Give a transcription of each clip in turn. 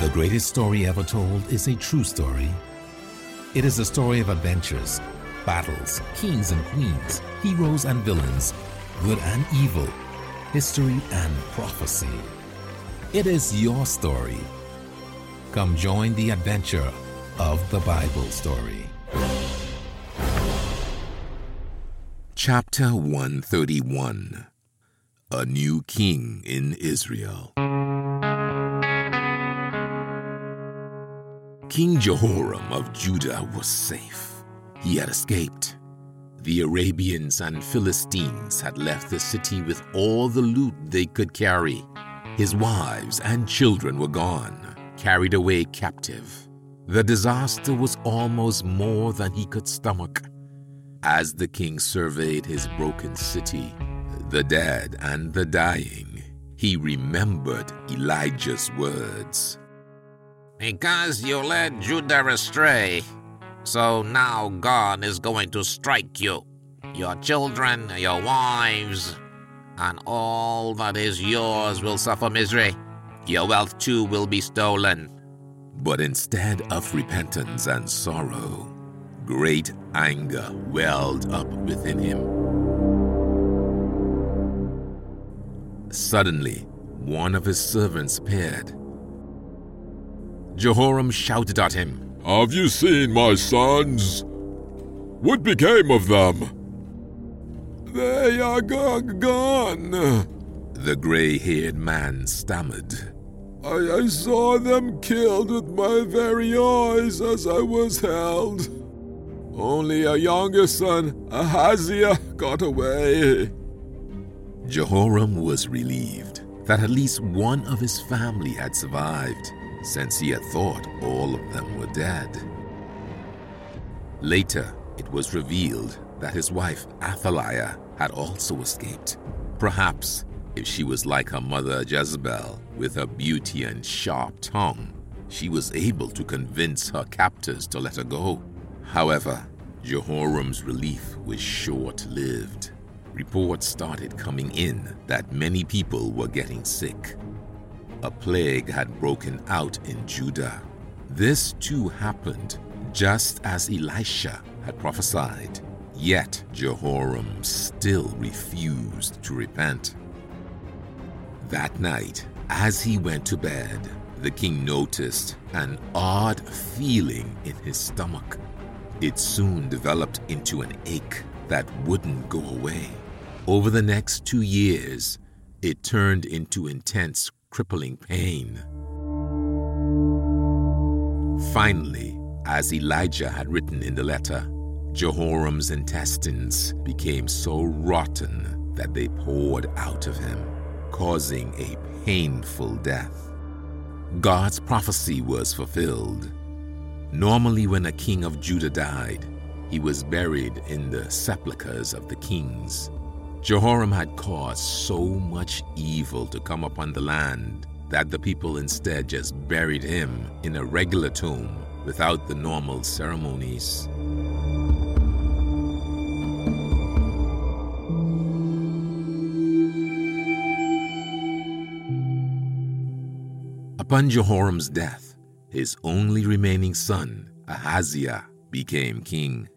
The greatest story ever told is a true story. It is a story of adventures, battles, kings and queens, heroes and villains, good and evil, history and prophecy. It is your story. Come join the adventure of the Bible story. Chapter 131 A New King in Israel. King Jehoram of Judah was safe. He had escaped. The Arabians and Philistines had left the city with all the loot they could carry. His wives and children were gone, carried away captive. The disaster was almost more than he could stomach. As the king surveyed his broken city, the dead and the dying, he remembered Elijah's words. Because you led Judah astray, so now God is going to strike you, your children, your wives, and all that is yours will suffer misery. Your wealth too will be stolen. But instead of repentance and sorrow, great anger welled up within him. Suddenly, one of his servants appeared. Jehoram shouted at him, Have you seen my sons? What became of them? They are go- gone. The gray haired man stammered. I, I saw them killed with my very eyes as I was held. Only a younger son, Ahaziah, got away. Jehoram was relieved that at least one of his family had survived, since he had thought all of them were dead. Later, it was revealed that his wife Athaliah had also escaped. Perhaps if she was like her mother Jezebel, with her beauty and sharp tongue, she was able to convince her captors to let her go. However, Jehoram's relief was short lived. Reports started coming in that many people were getting sick. A plague had broken out in Judah. This too happened just as Elisha had prophesied. Yet Jehoram still refused to repent. That night, as he went to bed, the king noticed an odd feeling in his stomach. It soon developed into an ache that wouldn't go away. Over the next two years, it turned into intense, crippling pain. Finally, as Elijah had written in the letter, Jehoram's intestines became so rotten that they poured out of him, causing a painful death. God's prophecy was fulfilled. Normally, when a king of Judah died, he was buried in the sepulchres of the kings. Jehoram had caused so much evil to come upon the land that the people instead just buried him in a regular tomb without the normal ceremonies. Upon Jehoram's death, his only remaining son, Ahaziah, became king.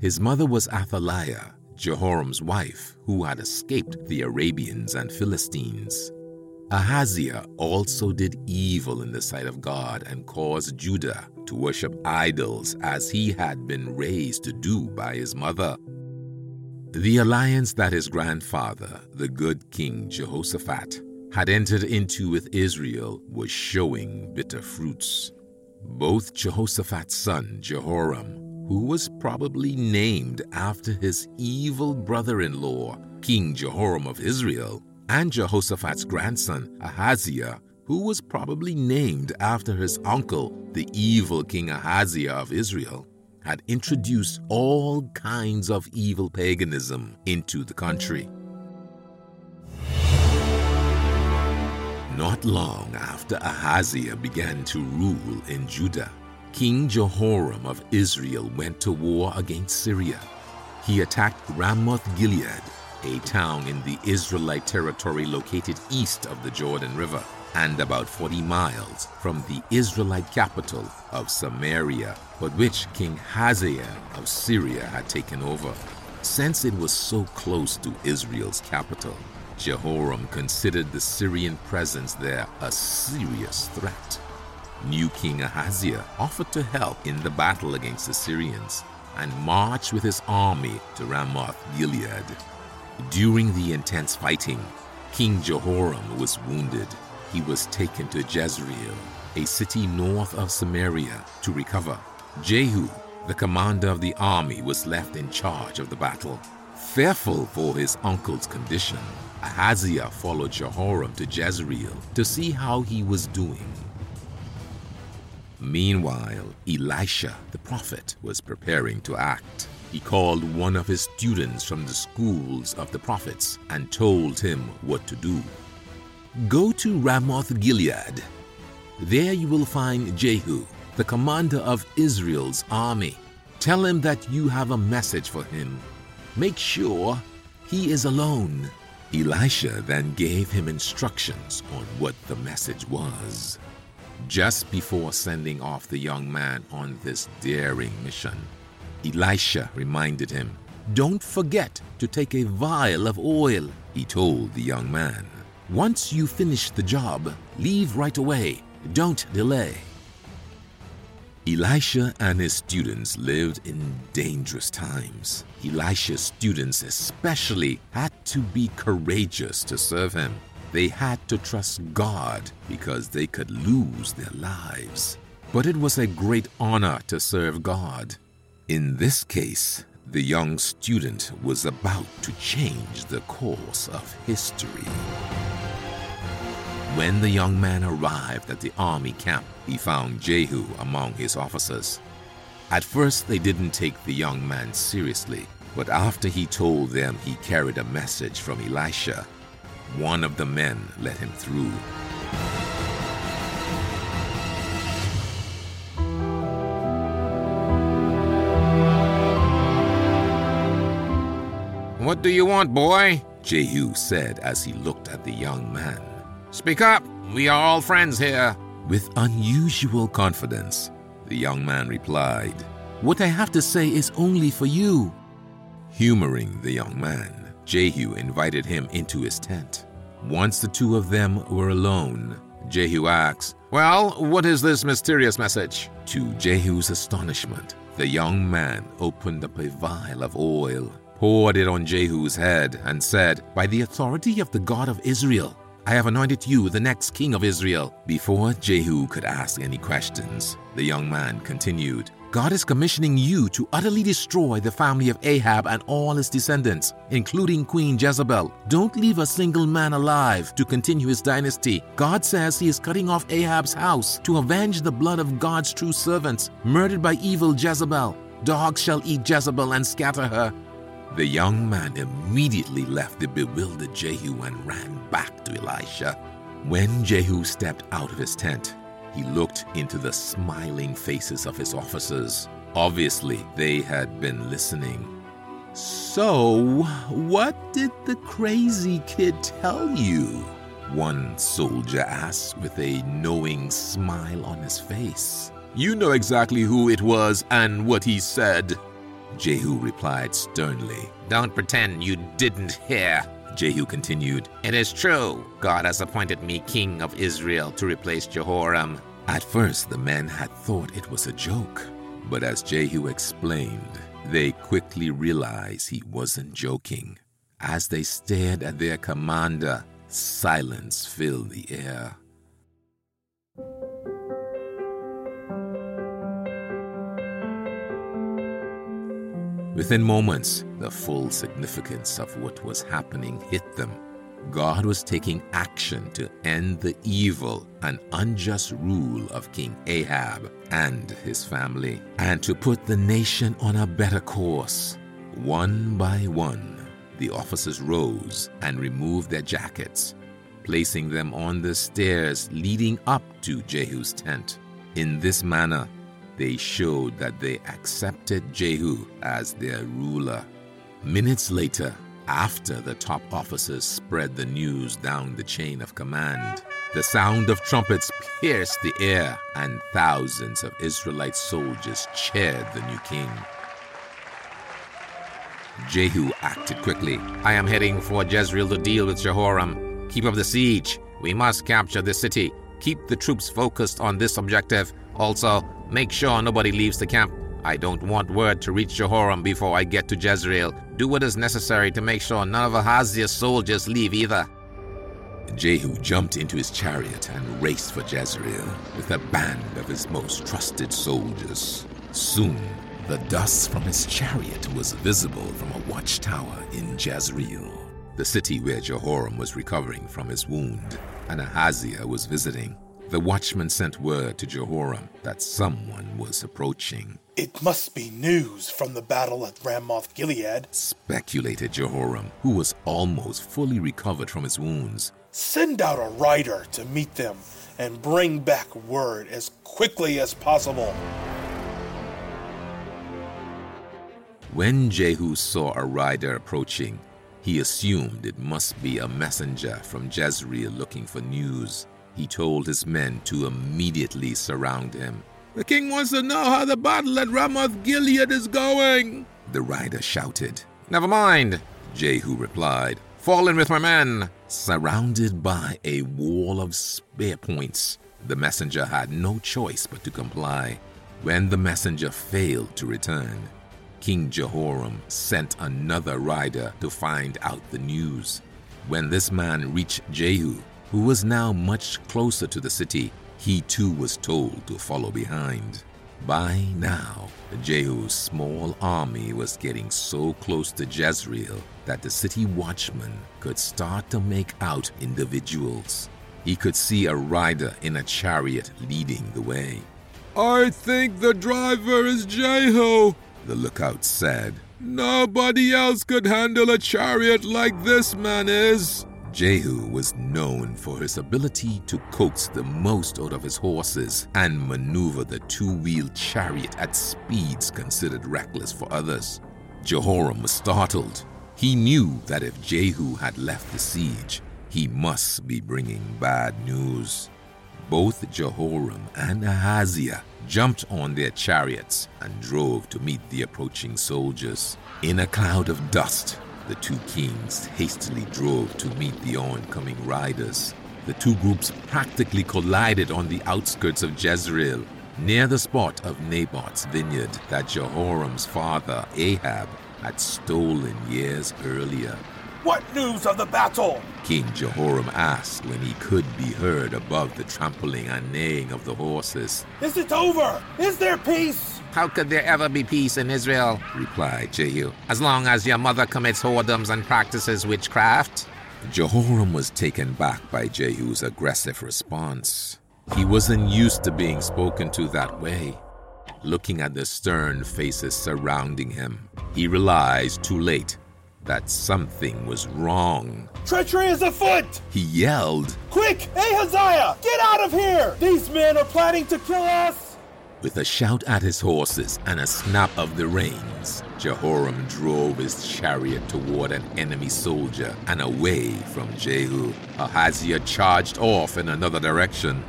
His mother was Athaliah, Jehoram's wife, who had escaped the Arabians and Philistines. Ahaziah also did evil in the sight of God and caused Judah to worship idols as he had been raised to do by his mother. The alliance that his grandfather, the good King Jehoshaphat, had entered into with Israel was showing bitter fruits. Both Jehoshaphat's son, Jehoram, who was probably named after his evil brother in law, King Jehoram of Israel, and Jehoshaphat's grandson, Ahaziah, who was probably named after his uncle, the evil King Ahaziah of Israel, had introduced all kinds of evil paganism into the country. Not long after Ahaziah began to rule in Judah, King Jehoram of Israel went to war against Syria. He attacked Ramoth Gilead, a town in the Israelite territory located east of the Jordan River. and about 40 miles from the Israelite capital of Samaria, but which King Hazael of Syria had taken over. Since it was so close to Israel's capital, Jehoram considered the Syrian presence there a serious threat. New King Ahaziah offered to help in the battle against the Syrians and marched with his army to Ramoth Gilead. During the intense fighting, King Jehoram was wounded. He was taken to Jezreel, a city north of Samaria, to recover. Jehu, the commander of the army, was left in charge of the battle. Fearful for his uncle's condition, Ahaziah followed Jehoram to Jezreel to see how he was doing. Meanwhile, Elisha the prophet was preparing to act. He called one of his students from the schools of the prophets and told him what to do. Go to Ramoth Gilead. There you will find Jehu, the commander of Israel's army. Tell him that you have a message for him. Make sure he is alone. Elisha then gave him instructions on what the message was. Just before sending off the young man on this daring mission, Elisha reminded him, Don't forget to take a vial of oil, he told the young man. Once you finish the job, leave right away. Don't delay. Elisha and his students lived in dangerous times. Elisha's students especially had to be courageous to serve him. They had to trust God because they could lose their lives. But it was a great honor to serve God. In this case, the young student was about to change the course of history. When the young man arrived at the army camp, he found Jehu among his officers. At first, they didn't take the young man seriously, but after he told them he carried a message from Elisha, one of the men let him through. What do you want, boy? Jehu said as he looked at the young man. Speak up. We are all friends here. With unusual confidence, the young man replied, What I have to say is only for you. Humoring the young man, Jehu invited him into his tent. Once the two of them were alone, Jehu asked, Well, what is this mysterious message? To Jehu's astonishment, the young man opened up a vial of oil, poured it on Jehu's head, and said, By the authority of the God of Israel, I have anointed you the next king of Israel. Before Jehu could ask any questions, the young man continued, God is commissioning you to utterly destroy the family of Ahab and all his descendants, including Queen Jezebel. Don't leave a single man alive to continue his dynasty. God says he is cutting off Ahab's house to avenge the blood of God's true servants, murdered by evil Jezebel. Dogs shall eat Jezebel and scatter her. The young man immediately left the bewildered Jehu and ran back to Elisha. When Jehu stepped out of his tent, he looked into the smiling faces of his officers. Obviously, they had been listening. So, what did the crazy kid tell you? One soldier asked with a knowing smile on his face. You know exactly who it was and what he said. Jehu replied sternly. Don't pretend you didn't hear. Jehu continued, It is true. God has appointed me king of Israel to replace Jehoram. At first, the men had thought it was a joke, but as Jehu explained, they quickly realized he wasn't joking. As they stared at their commander, silence filled the air. Within moments, the full significance of what was happening hit them. God was taking action to end the evil and unjust rule of King Ahab and his family, and to put the nation on a better course. One by one, the officers rose and removed their jackets, placing them on the stairs leading up to Jehu's tent. In this manner, they showed that they accepted Jehu as their ruler. Minutes later, after the top officers spread the news down the chain of command, The sound of trumpets pierced the air, and thousands of Israelite soldiers cheered the new king. Jehu acted quickly. I am heading for Jezreel to deal with Jehoram. Keep up the siege. We must capture the city. Keep the troops focused on this objective. Also, make sure nobody leaves the camp. I don't want word to reach Jehoram before I get to Jezreel. Do what is necessary to make sure none of Ahaziah's soldiers leave either. Jehu jumped into his chariot and raced for Jezreel with a band of his most trusted soldiers. Soon, the dust from his chariot was visible from a watchtower in Jezreel, the city where Jehoram was recovering from his wound and Ahaziah was visiting. The watchman sent word to Jehoram that someone was approaching. It must be news from the battle at Ramoth Gilead, speculated Jehoram, who was almost fully recovered from his wounds. Send out a rider to meet them and bring back word as quickly as possible. When Jehu saw a rider approaching, he assumed it must be a messenger from Jezreel looking for news. He told his men to immediately surround him. The king wants to know how the battle at Ramoth Gilead is going, the rider shouted. Never mind, Jehu replied. Fall in with my men. Surrounded by a wall of spear points, the messenger had no choice but to comply. When the messenger failed to return, King Jehoram sent another rider to find out the news. When this man reached Jehu, who was now much closer to the city, he too was told to follow behind. By now, Jehu's small army was getting so close to Jezreel that the city watchman could start to make out individuals. He could see a rider in a chariot leading the way. I think the driver is Jehu, the lookout said. Nobody else could handle a chariot like this man is. Jehu was known for his ability to coax the most out of his horses and maneuver the two wheeled chariot at speeds considered reckless for others. Jehoram was startled. He knew that if Jehu had left the siege, he must be bringing bad news. Both Jehoram and Ahaziah jumped on their chariots and drove to meet the approaching soldiers. In a cloud of dust, the two kings hastily drove to meet the oncoming riders. The two groups practically collided on the outskirts of Jezreel, near the spot of Naboth's vineyard that Jehoram's father, Ahab, had stolen years earlier. What news of the battle? King Jehoram asked when he could be heard above the trampling and neighing of the horses. Is it over? Is there peace? How could there ever be peace in Israel? replied Jehu. As long as your mother commits whoredoms and practices witchcraft. Jehoram was taken back by Jehu's aggressive response. He wasn't used to being spoken to that way. Looking at the stern faces surrounding him, he realized too late that something was wrong. Treachery is afoot! He yelled. Quick, Ahaziah, get out of here! These men are planning to kill us! With a shout at his horses and a snap of the reins, Jehoram drove his chariot toward an enemy soldier and away from Jehu. Ahaziah charged off in another direction.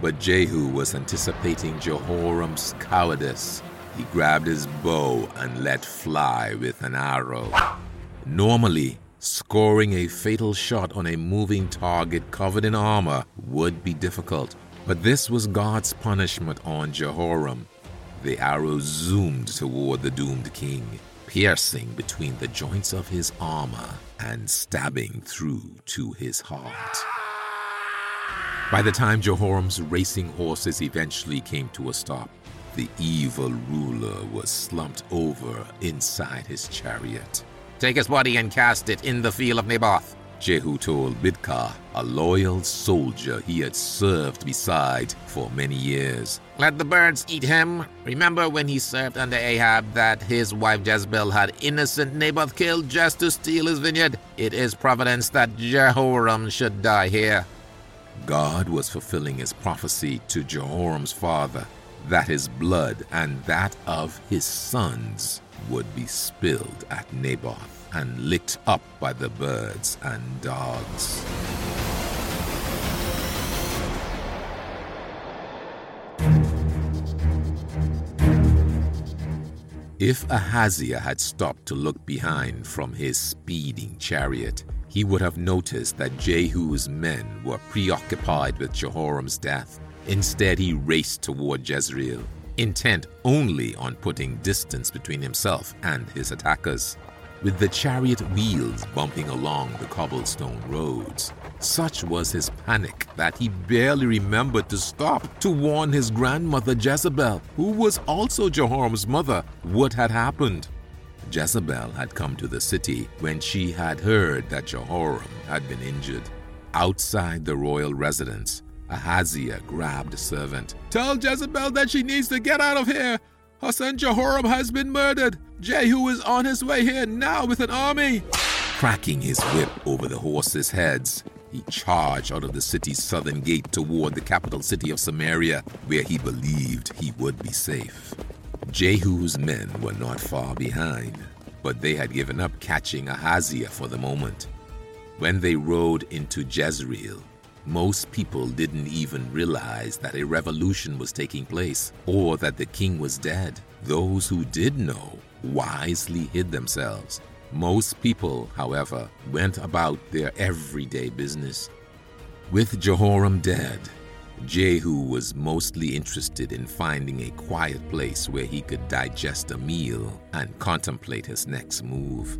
But Jehu was anticipating Jehoram's cowardice. He grabbed his bow and let fly with an arrow. Normally, scoring a fatal shot on a moving target covered in armor would be difficult, but this was God's punishment on Jehoram. The arrow zoomed toward the doomed king, piercing between the joints of his armor and stabbing through to his heart. By the time Jehoram's racing horses eventually came to a stop, the evil ruler was slumped over inside his chariot. Take his body and cast it in the field of Naboth. Jehu told Bidkar, a loyal soldier he had served beside for many years. Let the birds eat him. Remember when he served under Ahab that his wife Jezebel had innocent Naboth killed just to steal his vineyard? It is providence that Jehoram should die here. God was fulfilling his prophecy to Jehoram's father that his blood and that of his sons would be spilled at Naboth and licked up by the birds and dogs. If Ahaziah had stopped to look behind from his speeding chariot, he would have noticed that Jehu's men were preoccupied with Jehoram's death. Instead, he raced toward Jezreel intent only on putting distance between himself and his attackers. With the chariot wheels bumping along the cobblestone roads, such was his panic that he barely remembered to stop to warn his grandmother Jezebel, who was also Jehoram's mother, what had happened. Jezebel had come to the city when she had heard that Jehoram had been injured. Outside the royal residence, Ahaziah grabbed a servant. Tell Jezebel that she needs to get out of here. Her son Jehoram has been murdered. Jehu is on his way here now with an army. Cracking his whip over the horses' heads, he charged out of the city's southern gate toward the capital city of Samaria, where he believed he would be safe. Jehu's men were not far behind, but they had given up catching Ahaziah for the moment. When they rode into Jezreel, most people didn't even realize that a revolution was taking place or that the king was dead. Those who did know wisely hid themselves most people, however, went about their everyday business. With Jehoram dead, Jehu was mostly interested in finding a quiet place where he could digest a meal and contemplate his next move.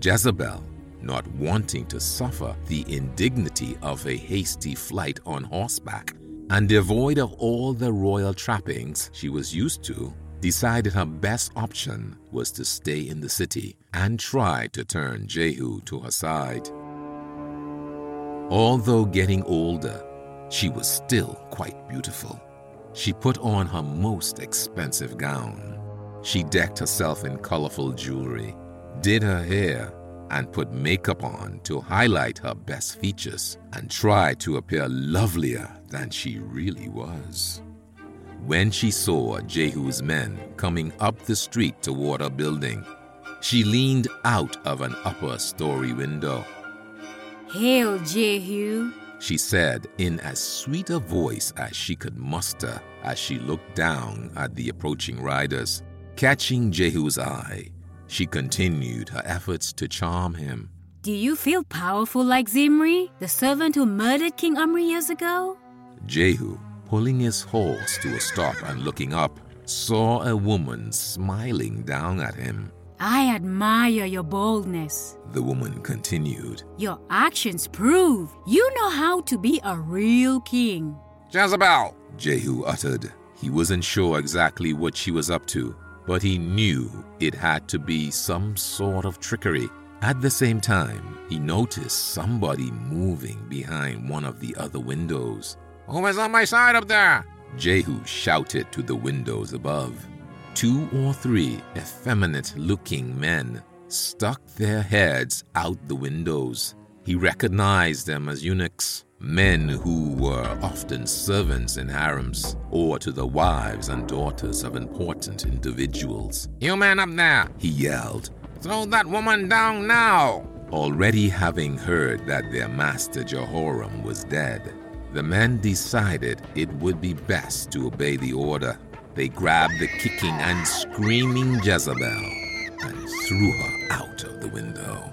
Jezebel, not wanting to suffer the indignity of a hasty flight on horseback, and devoid of all the royal trappings she was used to, decided her best option was to stay in the city and try to turn Jehu to her side. Although getting older, she was still quite beautiful. She put on her most expensive gown. She decked herself in colorful jewelry, did her hair, and put makeup on to highlight her best features and try to appear lovelier than she really was. When she saw Jehu's men coming up the street toward her building, she leaned out of an upper story window. Hail, Jehu, she said in as sweet a voice as she could muster as she looked down at the approaching riders. Catching Jehu's eye, she continued her efforts to charm him. Do you feel powerful like Zimri, the servant who murdered King Omri years ago? Jehu pulling his horse to a stop and looking up, saw a woman smiling down at him. I admire your boldness. The woman continued. Your actions prove you know how to be a real king. Jezebel! Jehu uttered. He wasn't sure exactly what she was up to, but he knew it had to be some sort of trickery. At the same time, he noticed somebody moving behind one of the other windows. Who is on my side up there? Jehu shouted to the windows above. Two or three effeminate looking men stuck their heads out the windows. He recognized them as eunuchs, men who were often servants in harems or to the wives and daughters of important individuals. You man up there, he yelled. Throw that woman down now. Already having heard that their master Jehoram was dead, the men decided it would be best to obey the order. They grabbed the kicking and screaming Jezebel and threw her out of the window.